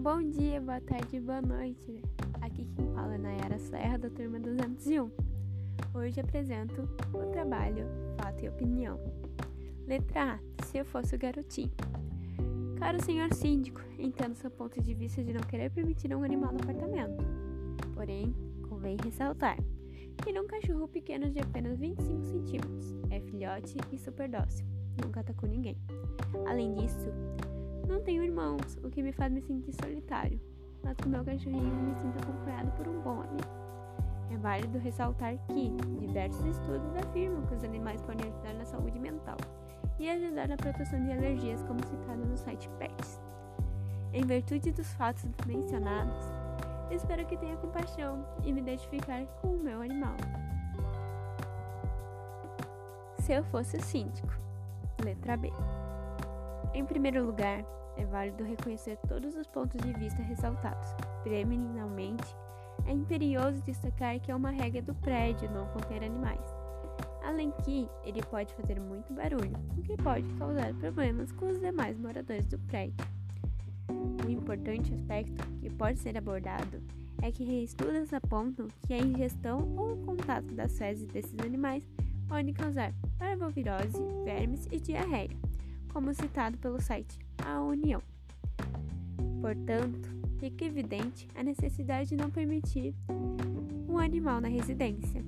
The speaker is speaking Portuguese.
boa tarde boa noite. Aqui quem fala é Nayara Serra, da turma 201. Hoje apresento o trabalho Fato e Opinião. Letra A. Se eu fosse o garotinho. Caro senhor síndico, entendo seu ponto de vista de não querer permitir um animal no apartamento. Porém, convém ressaltar que um cachorro pequeno de apenas 25 centímetros é filhote e super dócil, nunca atacou ninguém. Além disso, não tenho irmãos, o que me faz me sentir solitário, mas com meu cachorrinho me sinto acompanhado por um bom amigo. É válido ressaltar que diversos estudos afirmam que os animais podem ajudar na saúde mental e ajudar na proteção de alergias, como citado no site Pets. Em virtude dos fatos mencionados, espero que tenha compaixão e me identificar com o meu animal. Se eu fosse síndico, letra B. Em primeiro lugar, é válido reconhecer todos os pontos de vista ressaltados. Preliminarmente, é imperioso destacar que é uma regra do prédio não conter animais. Além que ele pode fazer muito barulho, o que pode causar problemas com os demais moradores do prédio. Um importante aspecto que pode ser abordado é que estudos apontam que a ingestão ou o contato das fezes desses animais pode causar parvovirose, vermes e diarreia como citado pelo site A União. Portanto, fica evidente a necessidade de não permitir um animal na residência.